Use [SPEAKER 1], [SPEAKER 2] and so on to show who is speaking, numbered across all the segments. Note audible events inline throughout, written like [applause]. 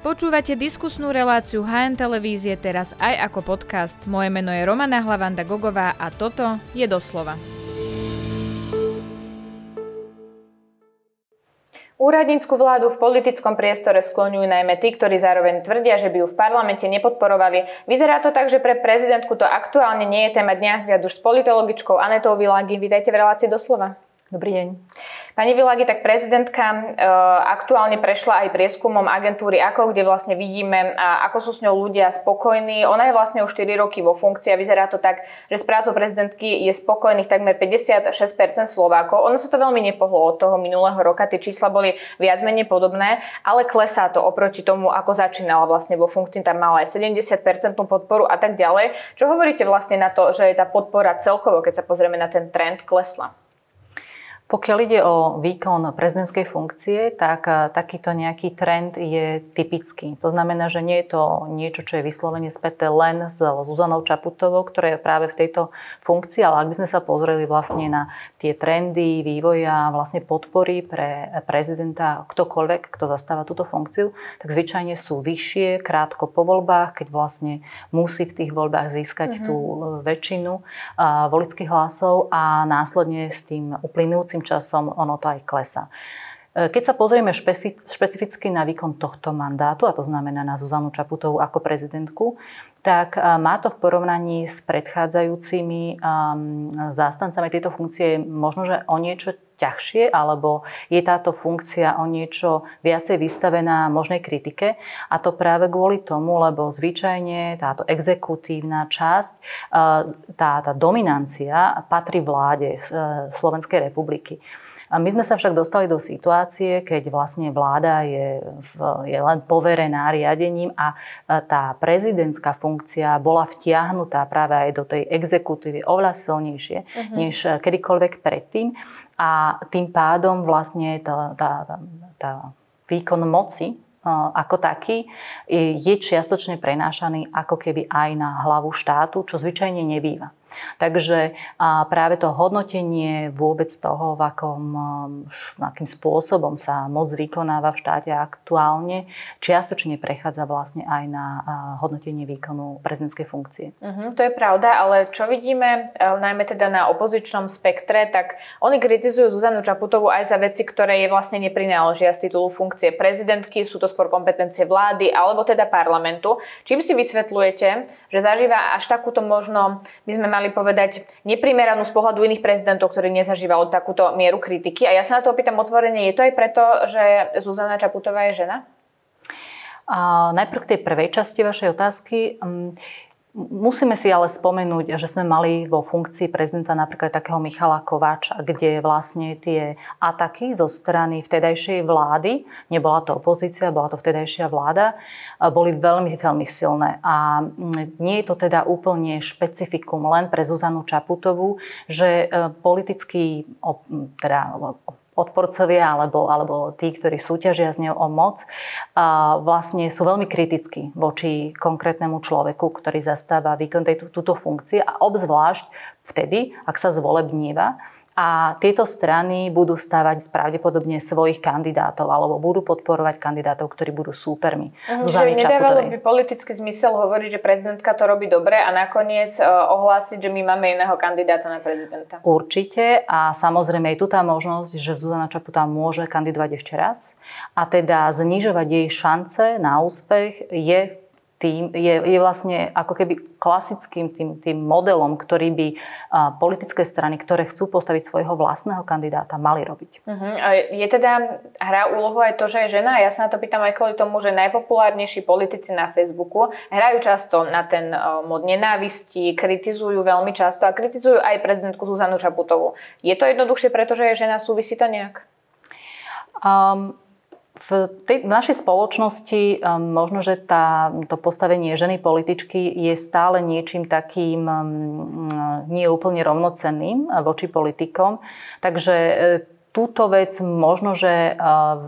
[SPEAKER 1] Počúvate diskusnú reláciu HN Televízie teraz aj ako podcast. Moje meno je Romana Hlavanda Gogová a toto je doslova. Úradnícku vládu v politickom priestore skloňujú najmä tí, ktorí zároveň tvrdia, že by ju v parlamente nepodporovali. Vyzerá to tak, že pre prezidentku to aktuálne nie je téma dňa. Viac už s politologičkou Anetou Világi. Vítajte v relácii doslova.
[SPEAKER 2] Dobrý deň.
[SPEAKER 1] Pani Vilagi, tak prezidentka e, aktuálne prešla aj prieskumom agentúry AKO, kde vlastne vidíme, ako sú s ňou ľudia spokojní. Ona je vlastne už 4 roky vo funkcii a vyzerá to tak, že s prácou prezidentky je spokojných takmer 56% Slovákov. Ono sa to veľmi nepohlo od toho minulého roka, tie čísla boli viac menej podobné, ale klesá to oproti tomu, ako začínala vlastne vo funkcii. Tam mala aj 70% podporu a tak ďalej. Čo hovoríte vlastne na to, že je tá podpora celkovo, keď sa pozrieme na ten trend, klesla?
[SPEAKER 2] Pokiaľ ide o výkon prezidentskej funkcie, tak eh, takýto nejaký trend je typický. To znamená, že nie je to niečo, čo je vyslovene späté len s Zuzanou Čaputovou, ktorá je práve v tejto funkcii, ale ak by sme sa pozreli vlastne na tie trendy vývoja, vlastne podpory pre prezidenta, ktokoľvek, kto zastáva túto funkciu, tak zvyčajne sú vyššie krátko po voľbách, keď vlastne musí v tých voľbách získať mm-hmm. tú eh, väčšinu eh, volických hlasov a následne s tým uplynúcim časom ono to aj klesa. E, keď sa pozrieme špecificky na výkon tohto mandátu, a to znamená na Zuzanu Čaputovú ako prezidentku, tak e, má to v porovnaní s predchádzajúcimi zástancami tejto funkcie možno, že o niečo ťažšie, alebo je táto funkcia o niečo viacej vystavená možnej kritike. A to práve kvôli tomu, lebo zvyčajne táto exekutívna časť, e, tá, tá dominancia patrí vláde Slovenskej republiky. A my sme sa však dostali do situácie, keď vlastne vláda je, v, je len poverená riadením a tá prezidentská funkcia bola vtiahnutá práve aj do tej exekutívy oveľa silnejšie, uh-huh. než kedykoľvek predtým. A tým pádom vlastne tá, tá, tá, tá výkon moci ako taký je čiastočne prenášaný ako keby aj na hlavu štátu, čo zvyčajne nebýva. Takže práve to hodnotenie vôbec toho, v akom, akým spôsobom sa moc vykonáva v štáte aktuálne, čiastočne prechádza vlastne aj na hodnotenie výkonu prezidentskej funkcie.
[SPEAKER 1] Uh-huh, to je pravda, ale čo vidíme e, najmä teda na opozičnom spektre, tak oni kritizujú Zuzanu Čaputovú aj za veci, ktoré jej vlastne neprináležia z titulu funkcie prezidentky, sú to skôr kompetencie vlády alebo teda parlamentu. Čím si vysvetľujete, že zažíva až takúto možno, by sme mali mali povedať neprimeranú z pohľadu iných prezidentov, ktorí nezažívali takúto mieru kritiky. A ja sa na to opýtam otvorene, je to aj preto, že Zuzana Čaputová je žena?
[SPEAKER 2] A najprv k tej prvej časti vašej otázky. Um, Musíme si ale spomenúť, že sme mali vo funkcii prezidenta napríklad takého Michala Kováča, kde vlastne tie ataky zo strany vtedajšej vlády, nebola to opozícia, bola to vtedajšia vláda, boli veľmi, veľmi silné. A nie je to teda úplne špecifikum len pre Zuzanu Čaputovú, že e, politický teda odporcovia alebo, alebo tí, ktorí súťažia s ňou o moc, a vlastne sú veľmi kritickí voči konkrétnemu človeku, ktorý zastáva výkon tejto, túto funkcie a obzvlášť vtedy, ak sa zvolebníva, a tieto strany budú stavať pravdepodobne svojich kandidátov alebo budú podporovať kandidátov, ktorí budú súpermi.
[SPEAKER 1] Uh, že nedávalo by politický zmysel hovoriť, že prezidentka to robí dobre a nakoniec uh, ohlásiť, že my máme iného kandidáta na prezidenta.
[SPEAKER 2] Určite a samozrejme je tu tá možnosť, že Zuzana Čaputa môže kandidovať ešte raz a teda znižovať jej šance na úspech je tým, je, je vlastne ako keby klasickým tým, tým modelom, ktorý by politické strany, ktoré chcú postaviť svojho vlastného kandidáta, mali robiť.
[SPEAKER 1] Uh-huh. A je teda, hrá úlohu aj to, že je žena? Ja sa na to pýtam aj kvôli tomu, že najpopulárnejší politici na Facebooku hrajú často na ten mod nenávisti, kritizujú veľmi často a kritizujú aj prezidentku Zuzanu Šaputovú. Je to jednoduchšie, pretože je žena? Súvisí to nejak?
[SPEAKER 2] Um, v, tej, v našej spoločnosti um, možno, že tá, to postavenie ženy političky je stále niečím takým um, nie úplne rovnocenným voči politikom. Takže uh, túto vec možno, že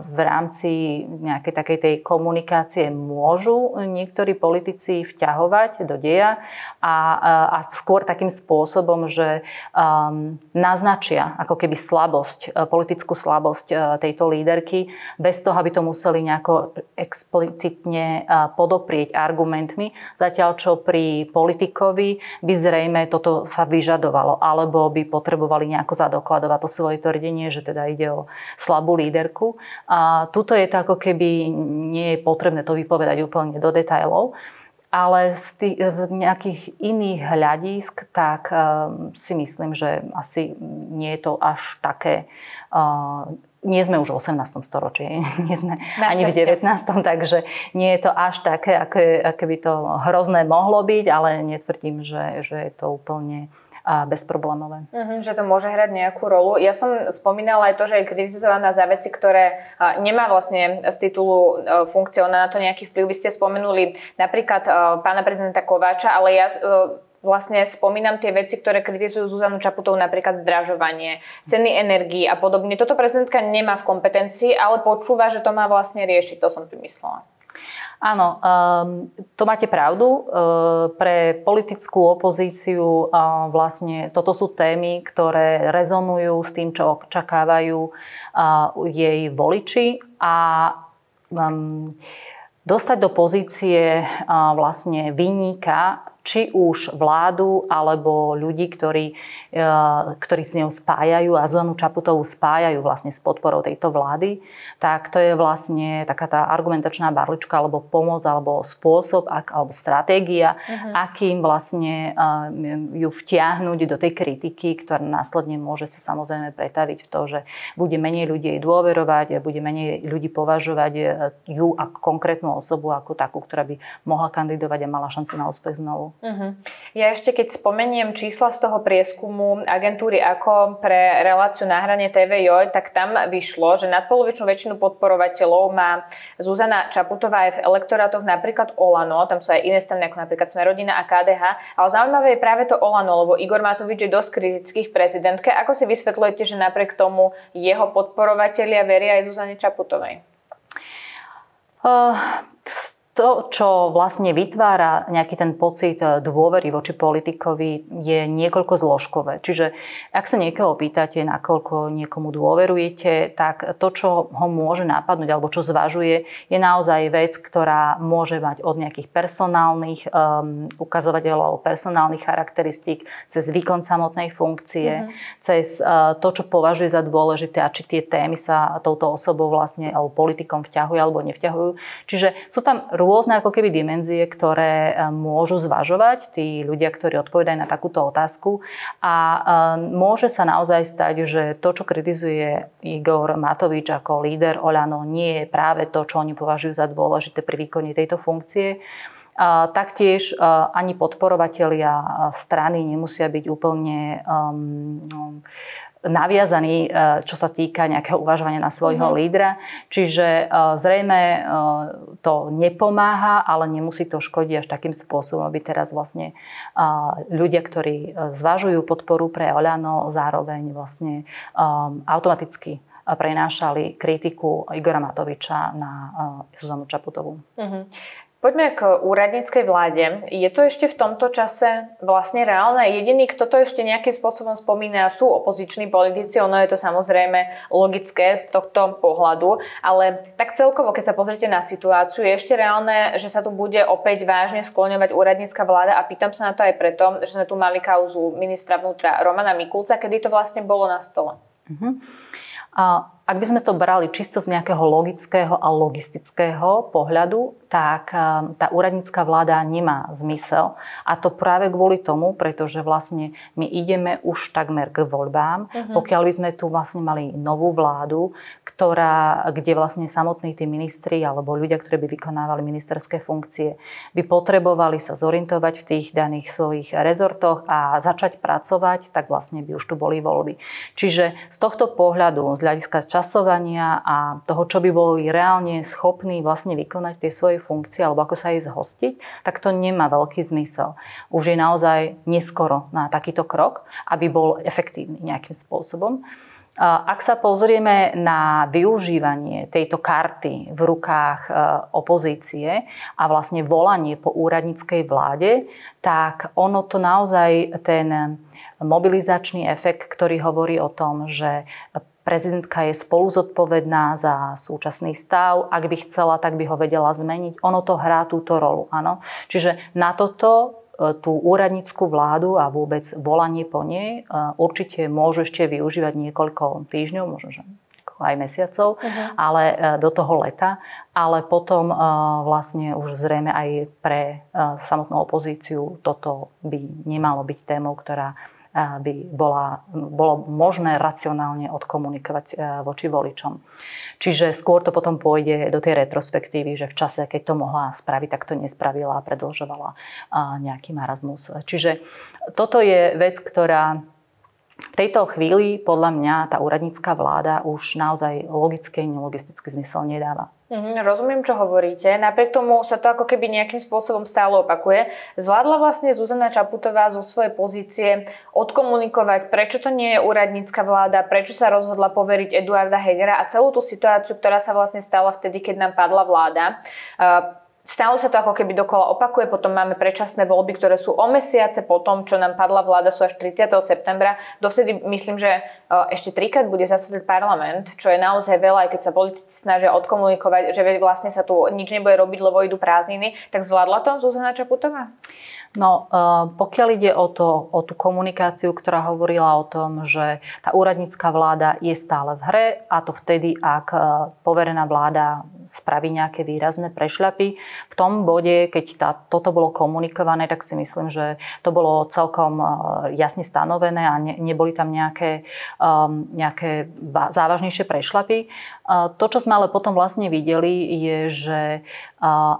[SPEAKER 2] v rámci nejakej takej tej komunikácie môžu niektorí politici vťahovať do deja a, a skôr takým spôsobom, že um, naznačia ako keby slabosť, politickú slabosť tejto líderky, bez toho, aby to museli nejako explicitne podoprieť argumentmi, zatiaľ čo pri politikovi by zrejme toto sa vyžadovalo, alebo by potrebovali nejako zadokladovať to svoje tvrdenie, že teda ide o slabú líderku. A tuto je to ako keby nie je potrebné to vypovedať úplne do detajlov, ale z tých, nejakých iných hľadisk, tak uh, si myslím, že asi nie je to až také uh, nie sme už v 18. storočí, [laughs] nie sme ani v 19. takže nie je to až také, aké, aké by to hrozné mohlo byť, ale netvrdím, že, že je to úplne bezproblémové.
[SPEAKER 1] Uh-huh, že to môže hrať nejakú rolu. Ja som spomínala aj to, že je kritizovaná za veci, ktoré nemá vlastne z titulu e, funkcie, ona na to nejaký vplyv. Vy ste spomenuli napríklad e, pána prezidenta Kováča, ale ja e, vlastne spomínam tie veci, ktoré kritizujú Zuzanu Čaputovú, napríklad zdražovanie, ceny energii a podobne. Toto prezidentka nemá v kompetencii, ale počúva, že to má vlastne riešiť. To som tým myslela.
[SPEAKER 2] Áno, um, to máte pravdu. Uh, pre politickú opozíciu uh, vlastne toto sú témy, ktoré rezonujú s tým, čo očakávajú uh, jej voliči a um, dostať do pozície vlastne vyníka či už vládu alebo ľudí, ktorí, e, ktorí s ňou spájajú a Zuzanu Čaputovú spájajú vlastne s podporou tejto vlády, tak to je vlastne taká tá argumentačná barlička alebo pomoc alebo spôsob alebo stratégia, uh-huh. akým vlastne e, ju vtiahnuť do tej kritiky, ktorá následne môže sa samozrejme pretaviť v to, že bude menej ľudí jej dôverovať, bude menej ľudí považovať e, ju ako konkrétnu osobu, ako takú, ktorá by mohla kandidovať a mala šancu na úspech znovu.
[SPEAKER 1] Uh-huh. Ja ešte keď spomeniem čísla z toho prieskumu agentúry ako pre reláciu na hrane TVJ, tak tam vyšlo, že nadpolovičnú väčšinu podporovateľov má Zuzana Čaputová aj v elektorátoch napríklad Olano, tam sú aj iné strany ako napríklad Smerodina a KDH, ale zaujímavé je práve to Olano, lebo Igor Matovič je dosť kritických prezidentke. Ako si vysvetľujete, že napriek tomu jeho podporovatelia veria aj Zuzane Čaputovej?
[SPEAKER 2] Uh, to, čo vlastne vytvára nejaký ten pocit e, dôvery voči politikovi, je niekoľko zložkové. Čiže ak sa niekoho pýtate, nakoľko niekomu dôverujete, tak to, čo ho môže napadnúť alebo čo zvažuje, je naozaj vec, ktorá môže mať od nejakých personálnych um, ukazovateľov, personálnych charakteristík, cez výkon samotnej funkcie, mm-hmm. cez uh, to, čo považuje za dôležité a či tie témy sa touto osobou vlastne alebo politikom vťahujú alebo nevťahujú. Čiže sú tam rôzne ako keby dimenzie, ktoré e, môžu zvažovať tí ľudia, ktorí odpovedajú na takúto otázku. A e, môže sa naozaj stať, že to, čo kritizuje Igor Matovič ako líder Oľano, nie je práve to, čo oni považujú za dôležité pri výkone tejto funkcie. A taktiež ani podporovatelia strany nemusia byť úplne um, naviazaný, e, čo sa týka nejakého uvažovania na svojho mm-hmm. lídra. Čiže e, zrejme e, to nepomáha, ale nemusí to škodiť až takým spôsobom, aby teraz vlastne ľudia, ktorí zvažujú podporu pre Oľano, zároveň vlastne automaticky prenášali kritiku Igora Matoviča na Zuzanu Čaputovú. Mm-hmm.
[SPEAKER 1] Poďme k úradníckej vláde. Je to ešte v tomto čase vlastne reálne? Jediný, kto to ešte nejakým spôsobom spomína, sú opoziční politici. Ono je to samozrejme logické z tohto pohľadu. Ale tak celkovo, keď sa pozrite na situáciu, je ešte reálne, že sa tu bude opäť vážne skloňovať úradnícka vláda a pýtam sa na to aj preto, že sme tu mali kauzu ministra vnútra Romana Mikulca, kedy to vlastne bolo na stole. Uh-huh.
[SPEAKER 2] A ak by sme to brali čisto z nejakého logického a logistického pohľadu, tak um, tá úradnícka vláda nemá zmysel. A to práve kvôli tomu, pretože vlastne my ideme už takmer k voľbám. Uh-huh. Pokiaľ by sme tu vlastne mali novú vládu, ktorá, kde vlastne samotní tí ministri alebo ľudia, ktorí by vykonávali ministerské funkcie, by potrebovali sa zorientovať v tých daných svojich rezortoch a začať pracovať, tak vlastne by už tu boli voľby. Čiže z tohto pohľadu, z hľadiska časovania a toho, čo by boli reálne schopní vlastne vykonať tie svoje funkcie alebo ako sa jej zhostiť, tak to nemá veľký zmysel. Už je naozaj neskoro na takýto krok, aby bol efektívny nejakým spôsobom. Ak sa pozrieme na využívanie tejto karty v rukách e, opozície a vlastne volanie po úradníckej vláde, tak ono to naozaj ten mobilizačný efekt, ktorý hovorí o tom, že prezidentka je spolu zodpovedná za súčasný stav. Ak by chcela, tak by ho vedela zmeniť. Ono to hrá túto rolu, áno. Čiže na toto E, tú úradnícku vládu a vôbec volanie po nej e, určite môžu ešte využívať niekoľko týždňov, možno že aj mesiacov, uh-huh. ale e, do toho leta. Ale potom vlastne už zrejme aj pre samotnú opozíciu toto by nemalo byť témou, ktorá by bola, bolo možné racionálne odkomunikovať e, voči voličom. Čiže skôr to potom pôjde do tej retrospektívy, že v čase, keď to mohla spraviť, tak to nespravila a predlžovala nejaký marazmus. Čiže toto je vec, ktorá v tejto chvíli podľa mňa tá úradnícka vláda už naozaj logický, nelogistický zmysel nedáva.
[SPEAKER 1] Mm, rozumiem, čo hovoríte. Napriek tomu sa to ako keby nejakým spôsobom stále opakuje. Zvládla vlastne Zuzana Čaputová zo svojej pozície odkomunikovať, prečo to nie je úradnícka vláda, prečo sa rozhodla poveriť Eduarda Hegera a celú tú situáciu, ktorá sa vlastne stala vtedy, keď nám padla vláda. Stále sa to ako keby dokola opakuje, potom máme predčasné voľby, ktoré sú o mesiace po tom, čo nám padla vláda, sú až 30. septembra. Dovtedy myslím, že e, ešte trikrát bude zasadať parlament, čo je naozaj veľa, aj keď sa politici snažia odkomunikovať, že vlastne sa tu nič nebude robiť, lebo idú prázdniny. Tak zvládla to Zuzana Čaputová?
[SPEAKER 2] No, e, pokiaľ ide o, to, o tú komunikáciu, ktorá hovorila o tom, že tá úradnícká vláda je stále v hre a to vtedy, ak e, poverená vláda spraví nejaké výrazné prešľapy. V tom bode, keď tá, toto bolo komunikované, tak si myslím, že to bolo celkom e, jasne stanovené a ne, neboli tam nejaké, um, nejaké závažnejšie prešľapy. To, čo sme ale potom vlastne videli, je, že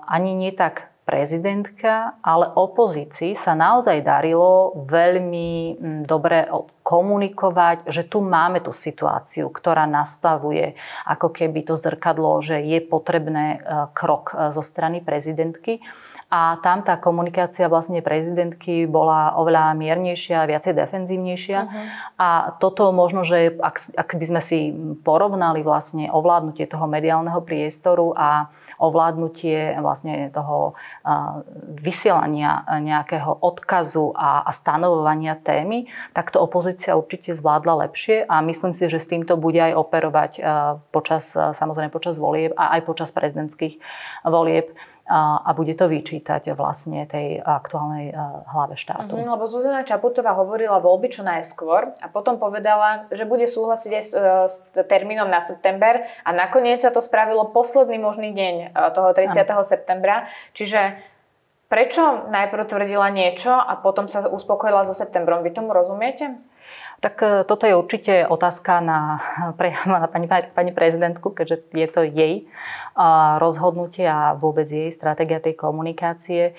[SPEAKER 2] ani nie tak prezidentka, ale opozícii sa naozaj darilo veľmi mm, dobre komunikovať, že tu máme tú situáciu, ktorá nastavuje ako keby to zrkadlo, že je potrebné e, krok e, zo strany prezidentky. A tam tá komunikácia vlastne prezidentky bola oveľa miernejšia, viacej defenzívnejšia. Uh-huh. A toto možno, že ak, ak by sme si porovnali vlastne ovládnutie toho mediálneho priestoru a ovládnutie vlastne toho vysielania nejakého odkazu a, stanovovania témy, tak to opozícia určite zvládla lepšie a myslím si, že s týmto bude aj operovať počas, samozrejme počas volieb a aj počas prezidentských volieb a bude to vyčítať vlastne tej aktuálnej hlave štátu.
[SPEAKER 1] Mm, lebo Zuzana Čaputová hovorila voľby čo najskôr a potom povedala, že bude súhlasiť aj s, e, s termínom na september a nakoniec sa to spravilo posledný možný deň e, toho 30. Ano. septembra. Čiže prečo najprv tvrdila niečo a potom sa uspokojila so septembrom? Vy tomu rozumiete?
[SPEAKER 2] Tak e, toto je určite otázka na, pre, [laughs] na pani, pani prezidentku, keďže je to jej e, rozhodnutie a vôbec jej stratégia tej komunikácie. E,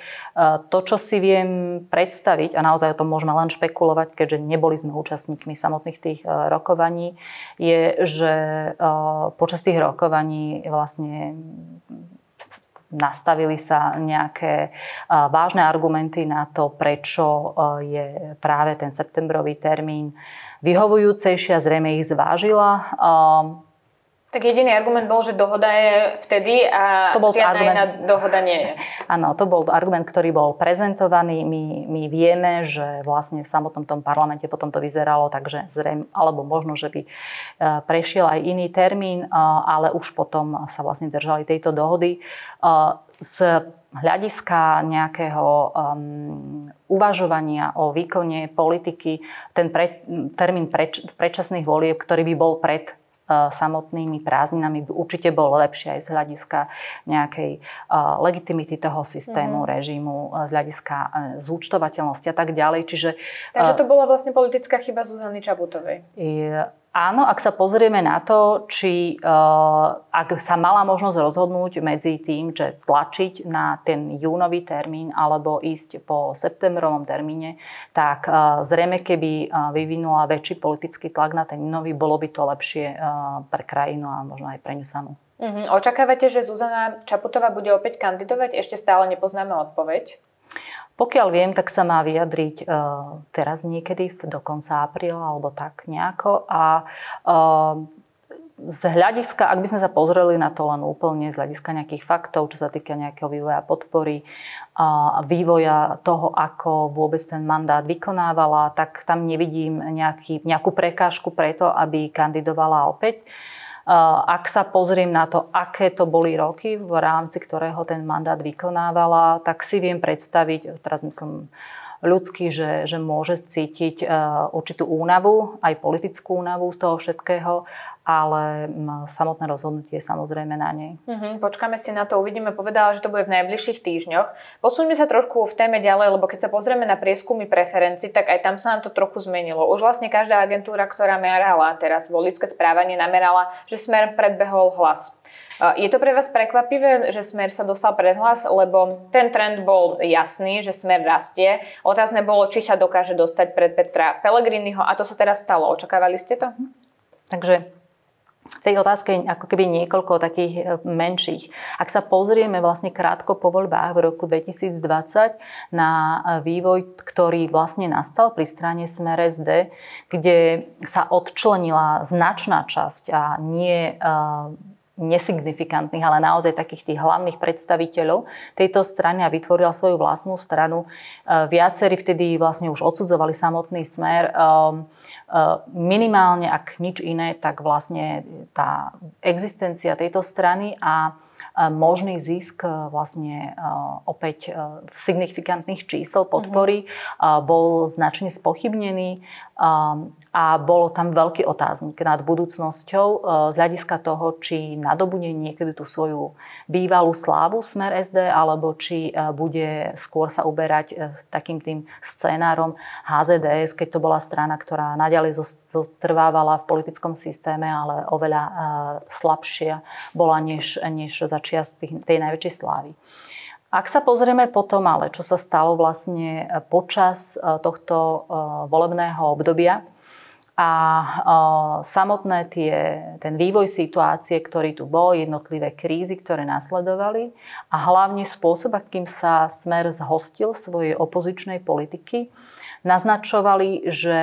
[SPEAKER 2] to, čo si viem predstaviť, a naozaj o tom môžeme len špekulovať, keďže neboli sme účastníkmi samotných tých rokovaní, je, že počas tých rokovaní vlastne nastavili sa nejaké vážne argumenty na to, prečo je práve ten septembrový termín vyhovujúcejší a zrejme ich zvážila.
[SPEAKER 1] Tak jediný argument bol, že dohoda je vtedy a to bol žiadna argument, iná dohoda nie je.
[SPEAKER 2] Áno, to bol argument, ktorý bol prezentovaný. My, my vieme, že vlastne v samotnom tom parlamente potom to vyzeralo, takže zrejme, alebo možno, že by e, prešiel aj iný termín, e, ale už potom sa vlastne držali tejto dohody. E, z hľadiska nejakého um, uvažovania o výkone politiky, ten pre, termín preč, predčasných volieb, ktorý by bol pred samotnými prázdninami by určite bol lepšie aj z hľadiska nejakej legitimity toho systému, mm. režimu, z hľadiska e, zúčtovateľnosti a tak ďalej. Čiže,
[SPEAKER 1] Takže to bola vlastne politická chyba Zuzany Čabutovej.
[SPEAKER 2] Je, Áno, ak sa pozrieme na to, či uh, ak sa mala možnosť rozhodnúť medzi tým, že tlačiť na ten júnový termín alebo ísť po septembrovom termíne, tak uh, zrejme, keby uh, vyvinula väčší politický tlak na ten júnový, bolo by to lepšie pre krajinu a možno aj pre ňu samú.
[SPEAKER 1] Uh-huh. Očakávate, že Zuzana Čaputová bude opäť kandidovať? Ešte stále nepoznáme odpoveď.
[SPEAKER 2] Pokiaľ viem, tak sa má vyjadriť teraz niekedy do konca apríla alebo tak nejako a z hľadiska, ak by sme sa pozreli na to len úplne z hľadiska nejakých faktov, čo sa týka nejakého vývoja podpory a vývoja toho, ako vôbec ten mandát vykonávala, tak tam nevidím nejaký, nejakú prekážku preto, aby kandidovala opäť. Ak sa pozriem na to, aké to boli roky, v rámci ktorého ten mandát vykonávala, tak si viem predstaviť, teraz myslím ľudský, že, že môže cítiť určitú únavu, aj politickú únavu z toho všetkého ale samotné rozhodnutie je samozrejme na nej.
[SPEAKER 1] Mm-hmm, počkáme si na to, uvidíme. Povedala, že to bude v najbližších týždňoch. Posuňme sa trošku v téme ďalej, lebo keď sa pozrieme na prieskumy preferencií, tak aj tam sa nám to trochu zmenilo. Už vlastne každá agentúra, ktorá merala teraz voličské správanie, namerala, že smer predbehol hlas. Je to pre vás prekvapivé, že Smer sa dostal pred hlas, lebo ten trend bol jasný, že Smer rastie. Otázne bolo, či sa dokáže dostať pred Petra Pellegriniho a to sa teraz stalo. Očakávali ste to?
[SPEAKER 2] Takže v tej otázke je ako keby niekoľko takých e, menších. Ak sa pozrieme vlastne krátko po voľbách v roku 2020 na e, vývoj, ktorý vlastne nastal pri strane Smer SD, kde sa odčlenila značná časť a nie e, nesignifikantných, ale naozaj takých tých hlavných predstaviteľov tejto strany a vytvorila svoju vlastnú stranu. Viacerí vtedy vlastne už odsudzovali samotný smer Eh, minimálne, ak nič iné, tak vlastne tá existencia tejto strany a možný zisk vlastne opäť signifikantných čísel podpory mm-hmm. bol značne spochybnený a bolo tam veľký otáznik nad budúcnosťou e, z hľadiska toho, či nadobudne niekedy tú svoju bývalú slávu Smer SD, alebo či e, bude skôr sa uberať e, takým tým scénárom HZDS, keď to bola strana, ktorá naďalej zotrvávala v politickom systéme, ale oveľa slabšia bola než, než začiat tej najväčšej slávy. Ak sa pozrieme potom ale, čo sa stalo vlastne počas tohto volebného obdobia, a samotné tie, ten vývoj situácie, ktorý tu bol, jednotlivé krízy, ktoré nasledovali a hlavne spôsob, akým sa Smer zhostil svojej opozičnej politiky, naznačovali, že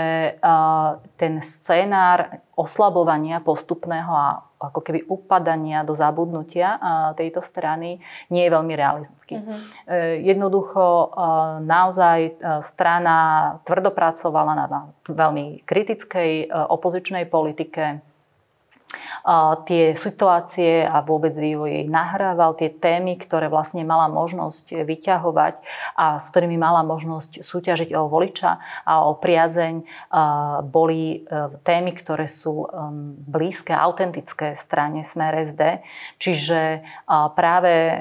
[SPEAKER 2] ten scénár oslabovania postupného a ako keby upadania do zabudnutia tejto strany nie je veľmi realistický. Mm-hmm. Jednoducho naozaj e, strana tvrdopracovala na veľmi kritickej e, opozičnej politike tie situácie a vôbec vývoj jej nahrával, tie témy, ktoré vlastne mala možnosť vyťahovať a s ktorými mala možnosť súťažiť o voliča a o priazeň, boli e, témy, ktoré sú blízke, autentické strane Smer SD. Čiže práve e,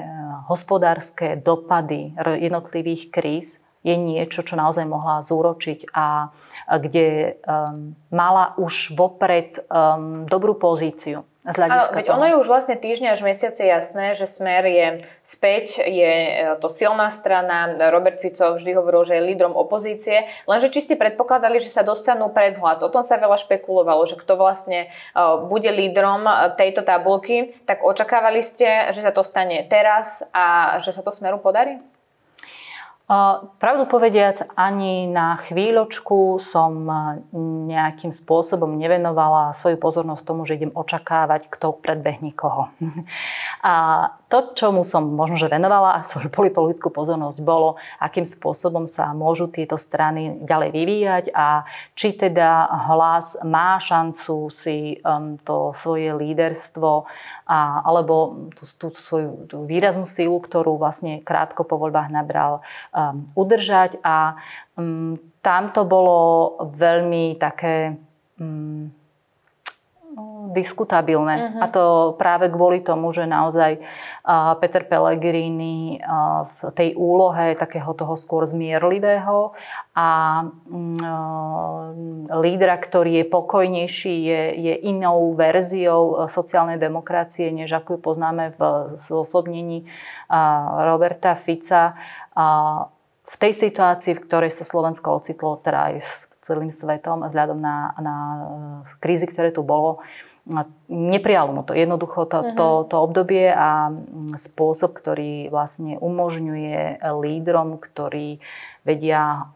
[SPEAKER 2] hospodárske dopady jednotlivých kríz je niečo, čo naozaj mohla zúročiť a kde um, mala už vopred um, dobrú pozíciu. Z
[SPEAKER 1] Ale veď toho. ono je už vlastne týždňa až mesiace jasné, že Smer je späť, je e, to silná strana. Robert Fico vždy hovoril, že je lídrom opozície. Lenže či ste predpokladali, že sa dostanú pred hlas. O tom sa veľa špekulovalo, že kto vlastne uh, bude lídrom e, tejto tabulky. Tak očakávali ste, že sa to stane teraz a že sa to Smeru podarí?
[SPEAKER 2] Pravdu povediac, ani na chvíľočku som nejakým spôsobom nevenovala svoju pozornosť tomu, že idem očakávať, kto predbehne koho. [laughs] A to, čomu som možno, že venovala svoju politologickú pozornosť, bolo, akým spôsobom sa môžu tieto strany ďalej vyvíjať a či teda hlas má šancu si um, to svoje líderstvo a, alebo tú, tú svoju tú výraznú silu, ktorú vlastne krátko po voľbách nabral, um, udržať. A um, tam to bolo veľmi také um, diskutabilné. Uh-huh. A to práve kvôli tomu, že naozaj uh, Peter Pellegrini uh, v tej úlohe takého toho skôr zmierlivého a um, lídra, ktorý je pokojnejší, je, je inou verziou uh, sociálnej demokracie, než ako ju poznáme v zosobnení Roberta Fica. V tej situácii, v ktorej sa Slovensko ocitlo, s celým svetom, vzhľadom na, na krízy, ktoré tu bolo, neprijalo mu to. Jednoducho to, to, mhm. to obdobie a spôsob, ktorý vlastne umožňuje lídrom, ktorí vedia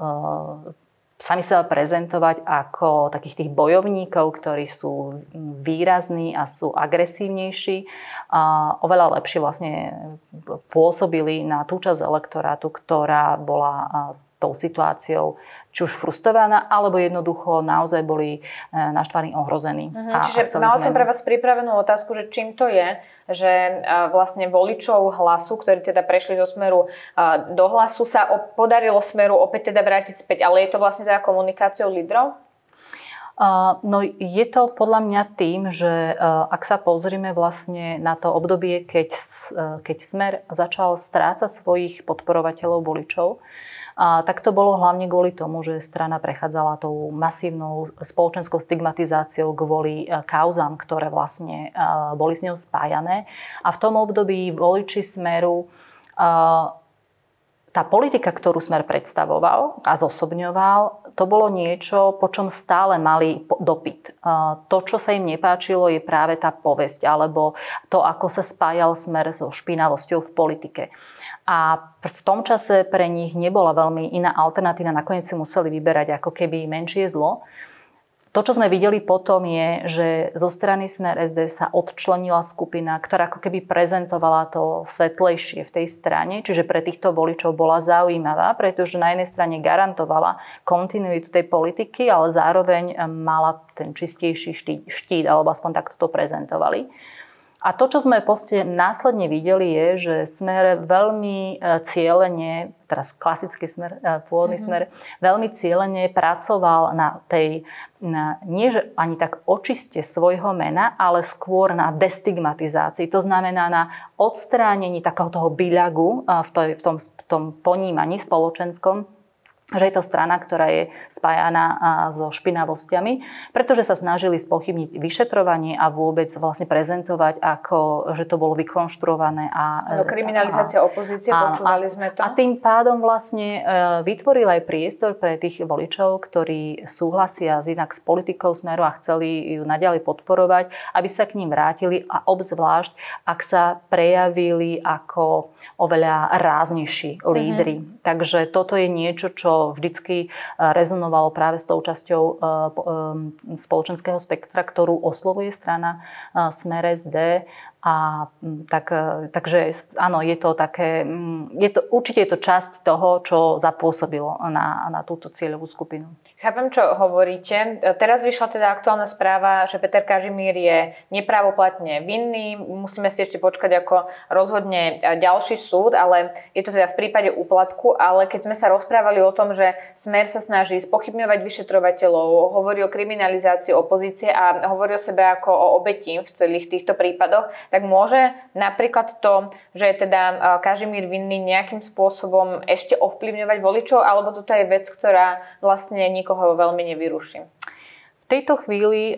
[SPEAKER 2] sami sa prezentovať ako takých tých bojovníkov, ktorí sú výrazní a sú agresívnejší, a oveľa lepšie vlastne pôsobili na tú časť elektorátu, ktorá bola tou situáciou či už frustrovaná, alebo jednoducho naozaj boli e, naštvaní, ohrození.
[SPEAKER 1] Mhm, a, čiže a mala som pre vás pripravenú otázku, že čím to je, že vlastne voličov hlasu, ktorí teda prešli zo smeru do hlasu, sa podarilo smeru opäť teda vrátiť späť. Ale je to vlastne teda komunikáciou lídrov?
[SPEAKER 2] No je to podľa mňa tým, že ak sa pozrieme vlastne na to obdobie, keď, keď Smer začal strácať svojich podporovateľov voličov, a tak to bolo hlavne kvôli tomu, že strana prechádzala tou masívnou spoločenskou stigmatizáciou kvôli e, kauzám, ktoré vlastne e, boli s ňou spájané. A v tom období voliči Smeru e, tá politika, ktorú Smer predstavoval a zosobňoval, to bolo niečo, po čom stále mali dopyt. To, čo sa im nepáčilo, je práve tá povesť, alebo to, ako sa spájal Smer so špinavosťou v politike. A v tom čase pre nich nebola veľmi iná alternatíva. Nakoniec si museli vyberať ako keby menšie zlo. To, čo sme videli potom je, že zo strany Smer SD sa odčlenila skupina, ktorá ako keby prezentovala to svetlejšie v tej strane, čiže pre týchto voličov bola zaujímavá, pretože na jednej strane garantovala kontinuitu tej politiky, ale zároveň mala ten čistejší štít, alebo aspoň takto to prezentovali. A to, čo sme poste následne videli, je, že smer veľmi e, cieľene, teraz klasický smer, e, pôvodný mm-hmm. smer, veľmi cieľene pracoval na tej, na, nie že ani tak očiste svojho mena, ale skôr na destigmatizácii. To znamená na odstránení takého toho byľagu e, v, v, tom, v tom ponímaní spoločenskom, že je to strana, ktorá je spájaná so špinavosťami, pretože sa snažili spochybniť vyšetrovanie a vôbec vlastne prezentovať, ako, že to bolo vykonštruované. A,
[SPEAKER 1] no, kriminalizácia a, opozície, a, počúvali sme to.
[SPEAKER 2] A tým pádom vlastne e, vytvoril aj priestor pre tých voličov, ktorí súhlasia s inak s politikou Smeru a chceli ju naďalej podporovať, aby sa k ním vrátili a obzvlášť, ak sa prejavili ako oveľa ráznejší lídry. Mm-hmm. Takže toto je niečo, čo vždycky e, rezonovalo práve s tou časťou e, e, spoločenského spektra, ktorú oslovuje strana Smer SD a tak, takže áno, je to také, je to, určite je to časť toho, čo zapôsobilo na, na túto cieľovú skupinu.
[SPEAKER 1] Chápem, čo hovoríte. Teraz vyšla teda aktuálna správa, že Peter Kažimír je nepravoplatne vinný. Musíme si ešte počkať, ako rozhodne ďalší súd, ale je to teda v prípade úplatku. Ale keď sme sa rozprávali o tom, že Smer sa snaží spochybňovať vyšetrovateľov, hovorí o kriminalizácii opozície a hovorí o sebe ako o obeti v celých týchto prípadoch, tak môže napríklad to, že je teda e, Kažimír vinný nejakým spôsobom ešte ovplyvňovať voličov, alebo toto je vec, ktorá vlastne nikoho veľmi nevyruší?
[SPEAKER 2] V tejto chvíli, e,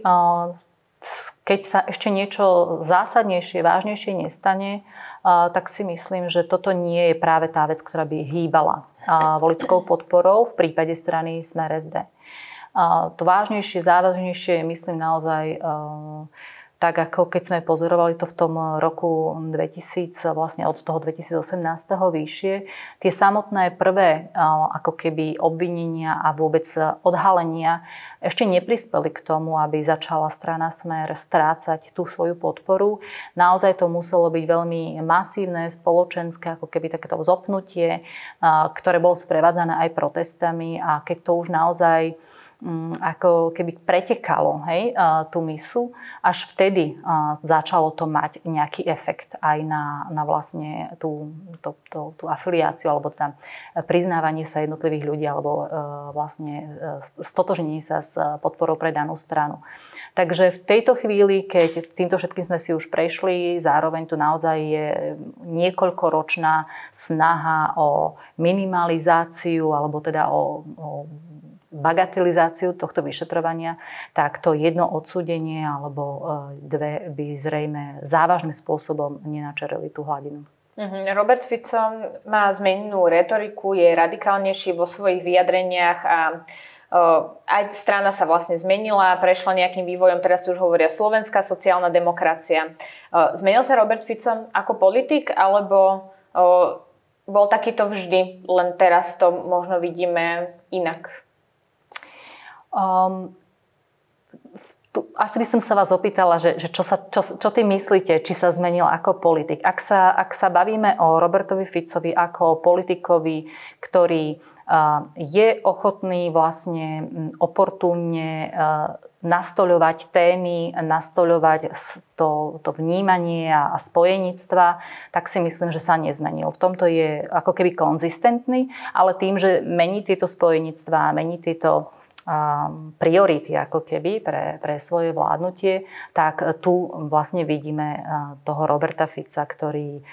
[SPEAKER 2] keď sa ešte niečo zásadnejšie, vážnejšie nestane, e, tak si myslím, že toto nie je práve tá vec, ktorá by hýbala voličskou podporou v prípade strany Smer SD. To vážnejšie, závažnejšie je, myslím, naozaj tak ako keď sme pozorovali to v tom roku 2000, vlastne od toho 2018. vyššie, tie samotné prvé ako keby obvinenia a vôbec odhalenia ešte neprispeli k tomu, aby začala strana Smer strácať tú svoju podporu. Naozaj to muselo byť veľmi masívne, spoločenské, ako keby takéto zopnutie, ktoré bolo sprevádzané aj protestami a keď to už naozaj ako keby pretekalo hej, tú misu, až vtedy začalo to mať nejaký efekt aj na, na vlastne tú, tú, tú, tú afiliáciu alebo teda priznávanie sa jednotlivých ľudí alebo e, vlastne e, stotožnenie sa s podporou pre danú stranu. Takže v tejto chvíli, keď týmto všetkým sme si už prešli, zároveň tu naozaj je niekoľkoročná snaha o minimalizáciu alebo teda o, o bagatelizáciu tohto vyšetrovania, tak to jedno odsúdenie alebo e, dve by zrejme závažným spôsobom nenačerili tú hladinu.
[SPEAKER 1] Mhm. Robert Fico má zmenenú retoriku, je radikálnejší vo svojich vyjadreniach a aj strana sa vlastne zmenila, prešla nejakým vývojom, teraz už hovoria slovenská sociálna demokracia. Zmenil sa Robert Fico ako politik, alebo bol takýto vždy, len teraz to možno vidíme inak? Um,
[SPEAKER 2] tu, asi by som sa vás opýtala, že, že čo, sa, čo, čo ty myslíte, či sa zmenil ako politik. Ak sa, ak sa bavíme o Robertovi Ficovi ako politikovi, ktorý uh, je ochotný vlastne oportúnne uh, nastoľovať témy, nastoľovať to, to vnímanie a, a spojenictva, tak si myslím, že sa nezmenil. V tomto je ako keby konzistentný, ale tým, že mení tieto spojenictvá, mení tieto priority ako keby pre, pre svoje vládnutie, tak tu vlastne vidíme toho Roberta Fica, ktorý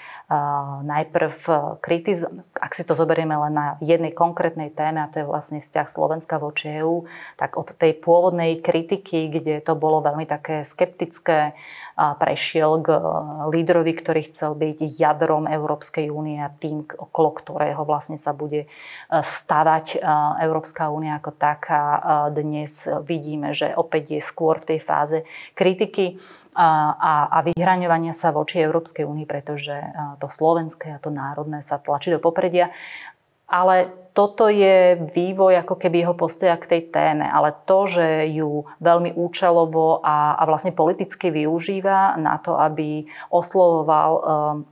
[SPEAKER 2] najprv kritizuje, ak si to zoberieme len na jednej konkrétnej téme, a to je vlastne vzťah Slovenska voči EÚ, tak od tej pôvodnej kritiky, kde to bolo veľmi také skeptické, prešiel k lídrovi, ktorý chcel byť jadrom Európskej únie a tým, okolo ktorého vlastne sa bude stavať Európska únia ako taká. Dnes vidíme, že opäť je skôr v tej fáze kritiky a, a vyhraňovania sa voči Európskej únii, pretože to slovenské a to národné sa tlačí do popredia. Ale toto je vývoj ako keby jeho postoja k tej téme, ale to, že ju veľmi účelovo a, a vlastne politicky využíva na to, aby oslovoval um,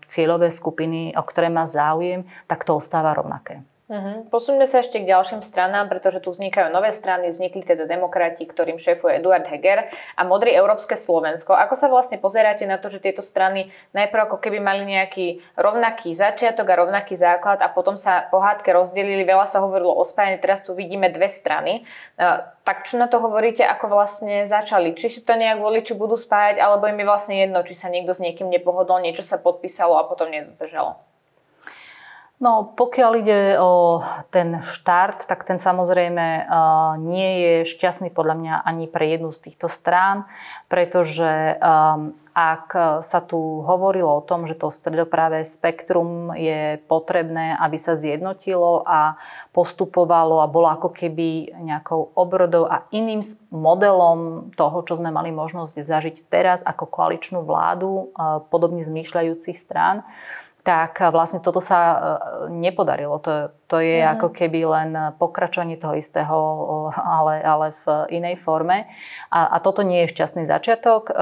[SPEAKER 2] cieľové skupiny, o ktoré má záujem, tak to ostáva rovnaké.
[SPEAKER 1] Uh-huh. Posuňme sa ešte k ďalším stranám, pretože tu vznikajú nové strany, vznikli teda demokrati, ktorým šéfuje Eduard Heger a Modrý Európske Slovensko. Ako sa vlastne pozeráte na to, že tieto strany najprv ako keby mali nejaký rovnaký začiatok a rovnaký základ a potom sa pohádke rozdelili, veľa sa hovorilo o spájaní, teraz tu vidíme dve strany. Uh, tak čo na to hovoríte, ako vlastne začali? Či si to nejak voliči budú spájať, alebo im je vlastne jedno, či sa niekto s niekým nepohodol, niečo sa podpísalo a potom nedodržalo?
[SPEAKER 2] No, pokiaľ ide o ten štart, tak ten samozrejme nie je šťastný podľa mňa ani pre jednu z týchto strán, pretože ak sa tu hovorilo o tom, že to stredopravé spektrum je potrebné, aby sa zjednotilo a postupovalo a bolo ako keby nejakou obrodou a iným modelom toho, čo sme mali možnosť zažiť teraz ako koaličnú vládu podobne zmýšľajúcich strán, tak vlastne toto sa e, nepodarilo. To, to je mm. ako keby len pokračovanie toho istého, ale, ale v inej forme. A, a toto nie je šťastný začiatok. E,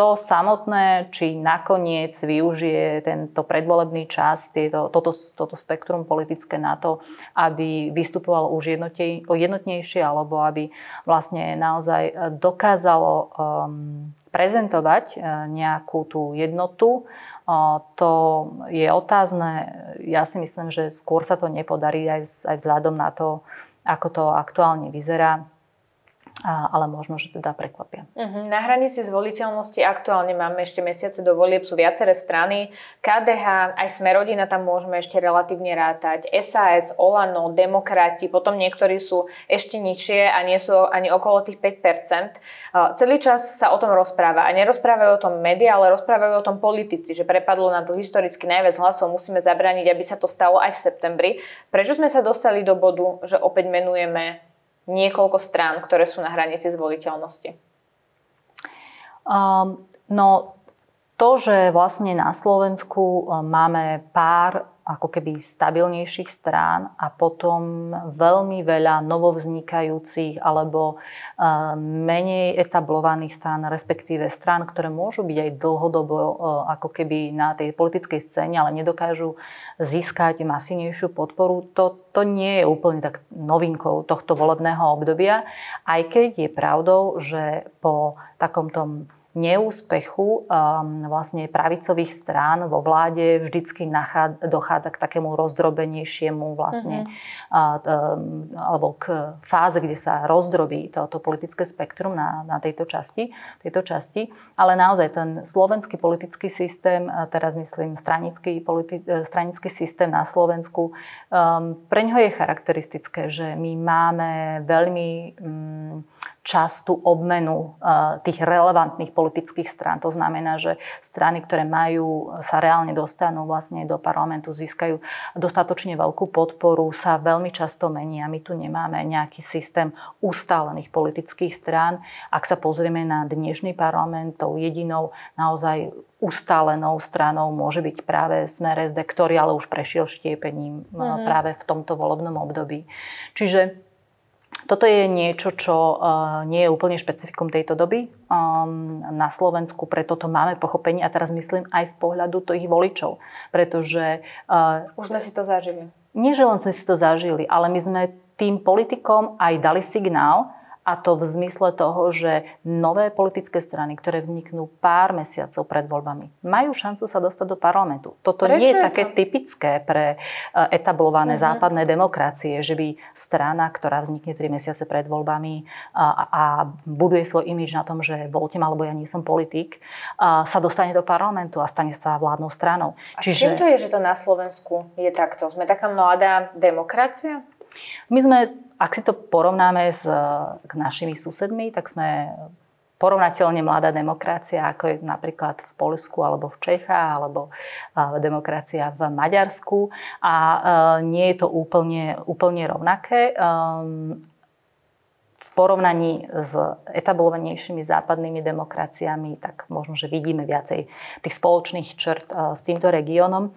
[SPEAKER 2] to samotné, či nakoniec využije tento predvolebný čas, tieto, toto, toto spektrum politické na to, aby vystupoval už jednotej, jednotnejšie, alebo aby vlastne naozaj dokázalo um, prezentovať nejakú tú jednotu to je otázne. Ja si myslím, že skôr sa to nepodarí aj, aj vzhľadom na to, ako to aktuálne vyzerá ale možno, že teda prekvapia.
[SPEAKER 1] Uh-huh. Na hranici zvoliteľnosti aktuálne máme ešte mesiace do volieb, sú viaceré strany. KDH, aj Smerodina tam môžeme ešte relatívne rátať. SAS, Olano, Demokrati, potom niektorí sú ešte nižšie a nie sú ani okolo tých 5%. Uh, celý čas sa o tom rozpráva. A nerozprávajú o tom médiá, ale rozprávajú o tom politici, že prepadlo nám tu historicky najviac hlasov, musíme zabrániť, aby sa to stalo aj v septembri. Prečo sme sa dostali do bodu, že opäť menujeme niekoľko strán, ktoré sú na hranici zvoliteľnosti?
[SPEAKER 2] Um, no, to, že vlastne na Slovensku um, máme pár ako keby stabilnejších strán a potom veľmi veľa novovznikajúcich alebo uh, menej etablovaných strán, respektíve strán, ktoré môžu byť aj dlhodobo uh, ako keby na tej politickej scéne, ale nedokážu získať masívnejšiu podporu. To, to nie je úplne tak novinkou tohto volebného obdobia, aj keď je pravdou, že po takom tom neúspechu um, vlastne pravicových strán vo vláde vždycky dochádza k takému rozdrobenejšiemu vlastne, mm-hmm. uh, um, alebo k fáze, kde sa rozdrobí toto politické spektrum na, na tejto, časti, tejto časti. Ale naozaj ten slovenský politický systém, teraz myslím stranický, politi- e, stranický systém na Slovensku, um, pre ňo je charakteristické, že my máme veľmi um, častú obmenu tých relevantných politických strán. To znamená, že strany, ktoré majú, sa reálne dostanú vlastne do parlamentu, získajú dostatočne veľkú podporu, sa veľmi často menia. My tu nemáme nejaký systém ustálených politických strán. Ak sa pozrieme na dnešný parlament, tou jedinou naozaj ustálenou stranou môže byť práve Smer SD, ktorý ale už prešiel štiepením mm-hmm. práve v tomto volebnom období. Čiže toto je niečo, čo uh, nie je úplne špecifikum tejto doby um, na Slovensku, preto to máme pochopenie a teraz myslím aj z pohľadu ich voličov, pretože...
[SPEAKER 1] Uh, Už sme si to zažili.
[SPEAKER 2] Nie, že len sme si to zažili, ale my sme tým politikom aj dali signál, a to v zmysle toho, že nové politické strany, ktoré vzniknú pár mesiacov pred voľbami, majú šancu sa dostať do parlamentu. Toto Prečo nie je, je také to? typické pre eh, etablované uh-huh. západné demokracie, že by strana, ktorá vznikne 3 mesiace pred voľbami a, a buduje svoj imič na tom, že voľte ma, lebo ja nie som politik, a sa dostane do parlamentu a stane sa vládnou stranou.
[SPEAKER 1] A Čiže... čím to je, že to na Slovensku je takto? Sme taká mladá demokracia?
[SPEAKER 2] My sme ak si to porovnáme s k našimi susedmi, tak sme porovnateľne mladá demokracia, ako je napríklad v Polsku alebo v Čechách, alebo demokracia v Maďarsku. A e, nie je to úplne, úplne rovnaké. Porovnaní s etablovanejšími západnými demokraciami, tak možno, že vidíme viacej tých spoločných črt e, s týmto regiónom.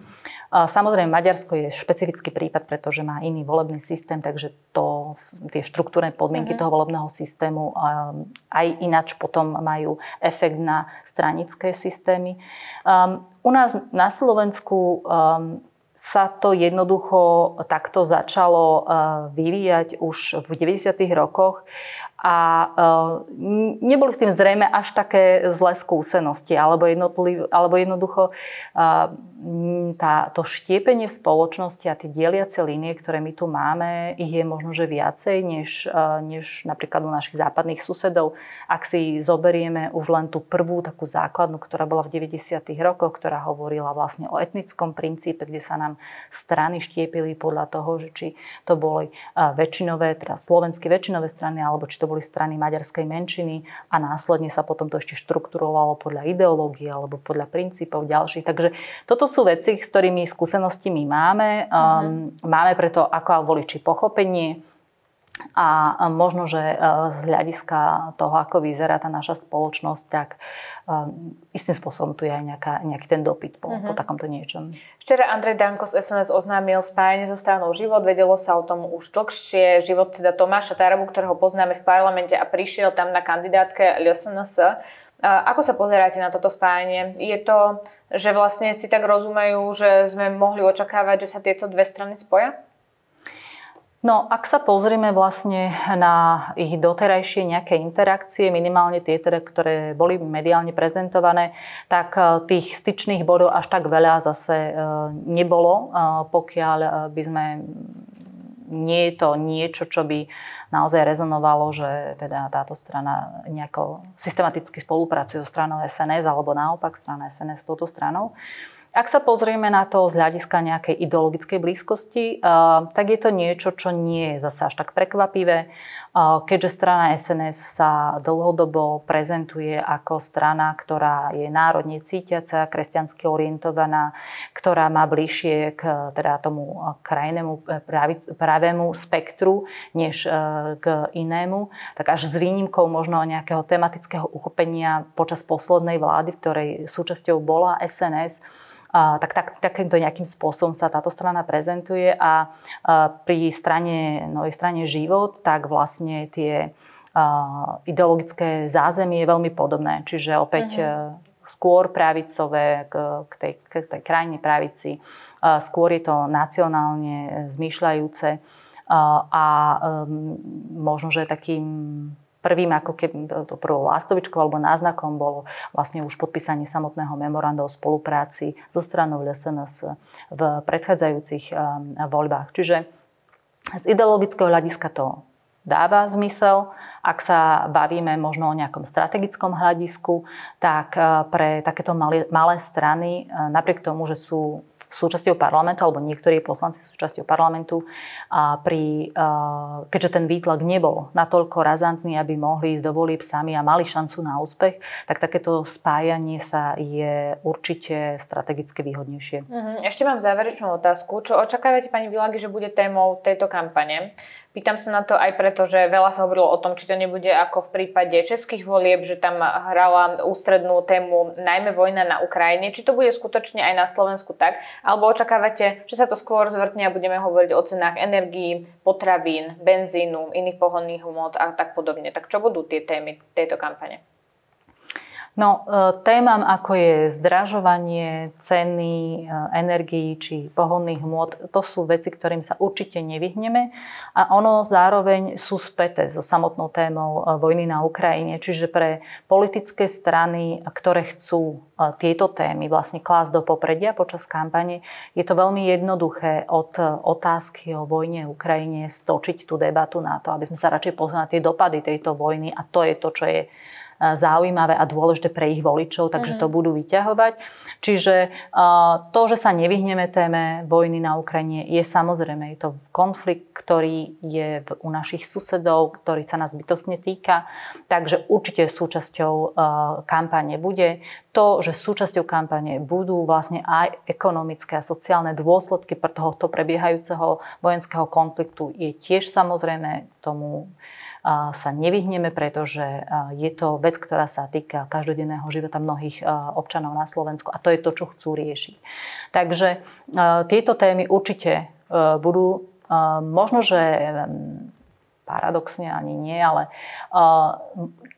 [SPEAKER 2] Samozrejme, Maďarsko je špecifický prípad, pretože má iný volebný systém, takže to, tie štruktúrne podmienky uh-huh. toho volebného systému um, aj ináč potom majú efekt na stranické systémy. Um, u nás na Slovensku um, sa to jednoducho takto začalo uh, vyvíjať už v 90. rokoch a uh, neboli tým zrejme až také zlé skúsenosti, alebo, alebo jednoducho uh, tá, to štiepenie v spoločnosti a tie dieliace línie, ktoré my tu máme, ich je možno, že viacej než, uh, než napríklad u našich západných susedov. Ak si zoberieme už len tú prvú takú základnú, ktorá bola v 90. rokoch, ktorá hovorila vlastne o etnickom princípe, kde sa nám strany štiepili podľa toho, že či to boli väčšinové, teda slovenské väčšinové strany, alebo či to boli boli strany maďarskej menšiny a následne sa potom to ešte štrukturovalo podľa ideológie alebo podľa princípov ďalších. Takže toto sú veci, s ktorými skúsenosti my máme. Mm-hmm. Máme preto ako voliči pochopenie a možno, že e, z hľadiska toho, ako vyzerá tá naša spoločnosť, tak um, istým spôsobom tu je aj nejaká, nejaký ten dopyt po, uh-huh. po mhm. takomto niečom.
[SPEAKER 1] Včera Andrej Danko z SNS oznámil spájanie so stranou Život. Vedelo sa o tom už dlhšie. Život teda Tomáša Tarabu, ktorého poznáme v parlamente a prišiel tam na kandidátke LSNS. Ako sa pozeráte na toto spájanie? Je to, že vlastne si tak rozumejú, že sme mohli očakávať, že sa tieto dve strany spoja?
[SPEAKER 2] No, ak sa pozrieme vlastne na ich doterajšie nejaké interakcie, minimálne tie, teda, ktoré boli mediálne prezentované, tak e, tých styčných bodov až tak veľa zase e, nebolo, e, pokiaľ by sme nie je to niečo, čo by naozaj rezonovalo, že teda táto strana nejako systematicky spolupracuje so stranou SNS alebo naopak strana SNS s touto stranou. Ak sa pozrieme na to z hľadiska nejakej ideologickej blízkosti, eh, tak je to niečo, čo nie je zase až tak prekvapivé, eh, keďže strana SNS sa dlhodobo prezentuje ako strana, ktorá je národne cítiaca, kresťansky orientovaná, ktorá má bližšie k teda tomu krajnému eh, pravému spektru než k inému, tak až s výnimkou možno nejakého tematického uchopenia počas poslednej vlády, ktorej súčasťou bola SNS, tak, tak takýmto nejakým spôsobom sa táto strana prezentuje a pri strane, novej strane život, tak vlastne tie ideologické zázemie je veľmi podobné. Čiže opäť uh-huh. skôr pravicové k, k, tej, k tej krajnej pravici, skôr je to nacionálne zmýšľajúce a možno, že takým prvým ako keby to prvou lástovičkou alebo náznakom bolo vlastne už podpísanie samotného memoranda o spolupráci so stranou LSNS v predchádzajúcich um, voľbách. Čiže z ideologického hľadiska to dáva zmysel. Ak sa bavíme možno o nejakom strategickom hľadisku, tak uh, pre takéto malé, malé strany, uh, napriek tomu, že sú súčasťou parlamentu, alebo niektorí poslanci súčasťou parlamentu, a pri, keďže ten výtlak nebol natoľko razantný, aby mohli ísť do volieb sami a mali šancu na úspech, tak takéto spájanie sa je určite strategicky výhodnejšie.
[SPEAKER 1] Mhm. Ešte mám záverečnú otázku. Čo očakávate, pani Vilagi, že bude témou tejto kampane? Pýtam sa na to aj preto, že veľa sa hovorilo o tom, či to nebude ako v prípade českých volieb, že tam hrala ústrednú tému najmä vojna na Ukrajine. Či to bude skutočne aj na Slovensku tak? Alebo očakávate, že sa to skôr zvrtne a budeme hovoriť o cenách energií, potravín, benzínu, iných pohonných hmot a tak podobne. Tak čo budú tie témy tejto kampane?
[SPEAKER 2] No, e, témam ako je zdražovanie, ceny, e, energií či pohonných hmôt, to sú veci, ktorým sa určite nevyhneme a ono zároveň sú späté so samotnou témou e, vojny na Ukrajine. Čiže pre politické strany, ktoré chcú tieto témy vlastne klásť do popredia počas kampane, je to veľmi jednoduché od otázky o vojne v Ukrajine stočiť tú debatu na to, aby sme sa radšej pozreli na tie dopady tejto vojny a to je to, čo je zaujímavé a dôležité pre ich voličov, takže to mhm. budú vyťahovať. Čiže to, že sa nevyhneme téme vojny na Ukrajine, je samozrejme, je to konflikt, ktorý je u našich susedov, ktorý sa nás bytostne týka, takže určite súčasťou kampane bude. To, že súčasťou kampane budú vlastne aj ekonomické a sociálne dôsledky pre tohoto prebiehajúceho vojenského konfliktu, je tiež samozrejme tomu sa nevyhneme, pretože je to vec, ktorá sa týka každodenného života mnohých občanov na Slovensku a to je to, čo chcú riešiť. Takže tieto témy určite budú možno, že paradoxne ani nie, ale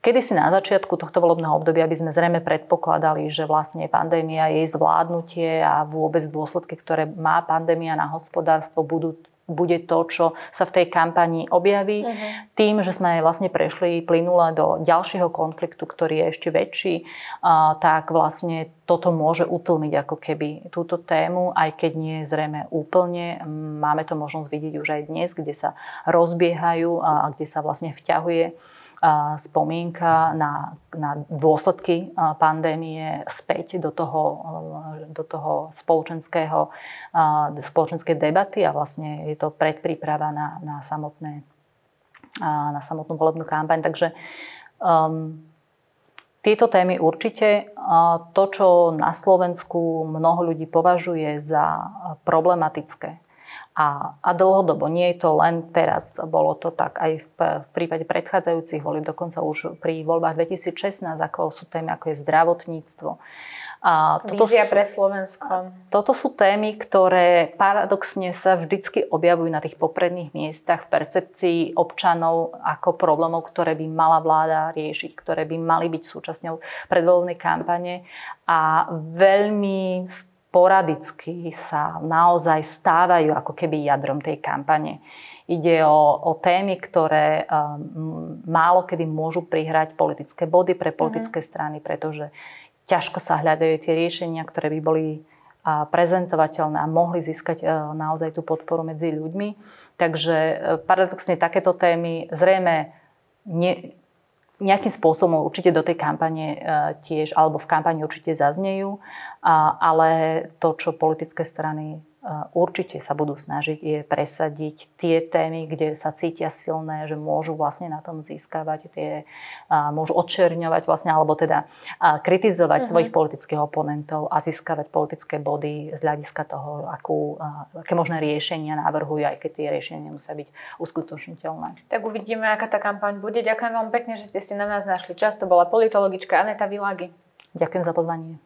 [SPEAKER 2] kedy si na začiatku tohto volebného obdobia by sme zrejme predpokladali, že vlastne pandémia, jej zvládnutie a vôbec dôsledky, ktoré má pandémia na hospodárstvo, budú bude to, čo sa v tej kampani objaví. Uh-huh. Tým, že sme vlastne prešli plynule do ďalšieho konfliktu, ktorý je ešte väčší, a, tak vlastne toto môže utlmiť ako keby túto tému, aj keď nie zrejme úplne. Máme to možnosť vidieť už aj dnes, kde sa rozbiehajú a kde sa vlastne vťahuje spomienka na, na dôsledky pandémie späť do toho, do toho spoločenského, spoločenskej debaty a vlastne je to predpríprava na, na, samotné, na samotnú volebnú kampaň. Takže um, tieto témy určite, to, čo na Slovensku mnoho ľudí považuje za problematické, a, a dlhodobo. Nie je to len teraz, bolo to tak aj v, v prípade predchádzajúcich volieb, dokonca už pri voľbách 2016, ako sú témy ako je zdravotníctvo.
[SPEAKER 1] A toto Vízia sú, pre Slovensko.
[SPEAKER 2] Toto sú témy, ktoré paradoxne sa vždycky objavujú na tých popredných miestach v percepcii občanov ako problémov, ktoré by mala vláda riešiť, ktoré by mali byť súčasťou predvoľnej kampane a veľmi sporadicky sa naozaj stávajú ako keby jadrom tej kampane. Ide o, o témy, ktoré um, málo kedy môžu prihrať politické body pre mhm. politické mm-hmm. strany, pretože ťažko sa hľadajú tie riešenia, ktoré by boli uh, prezentovateľné a mohli získať uh, naozaj tú podporu medzi ľuďmi. Takže uh, paradoxne takéto témy zrejme ne, nejakým spôsobom určite do tej kampane e, tiež, alebo v kampani určite zaznejú, ale to, čo politické strany určite sa budú snažiť je presadiť tie témy, kde sa cítia silné, že môžu vlastne na tom získavať tie, môžu odčerňovať vlastne, alebo teda kritizovať uh-huh. svojich politických oponentov a získavať politické body z hľadiska toho, akú, aké možné riešenia navrhujú, aj keď tie riešenia musia byť uskutočniteľné.
[SPEAKER 1] Tak uvidíme, aká tá kampaň bude. Ďakujem vám pekne, že ste si na nás našli čas. To bola politologička Aneta Vilagi.
[SPEAKER 2] Ďakujem za pozvanie.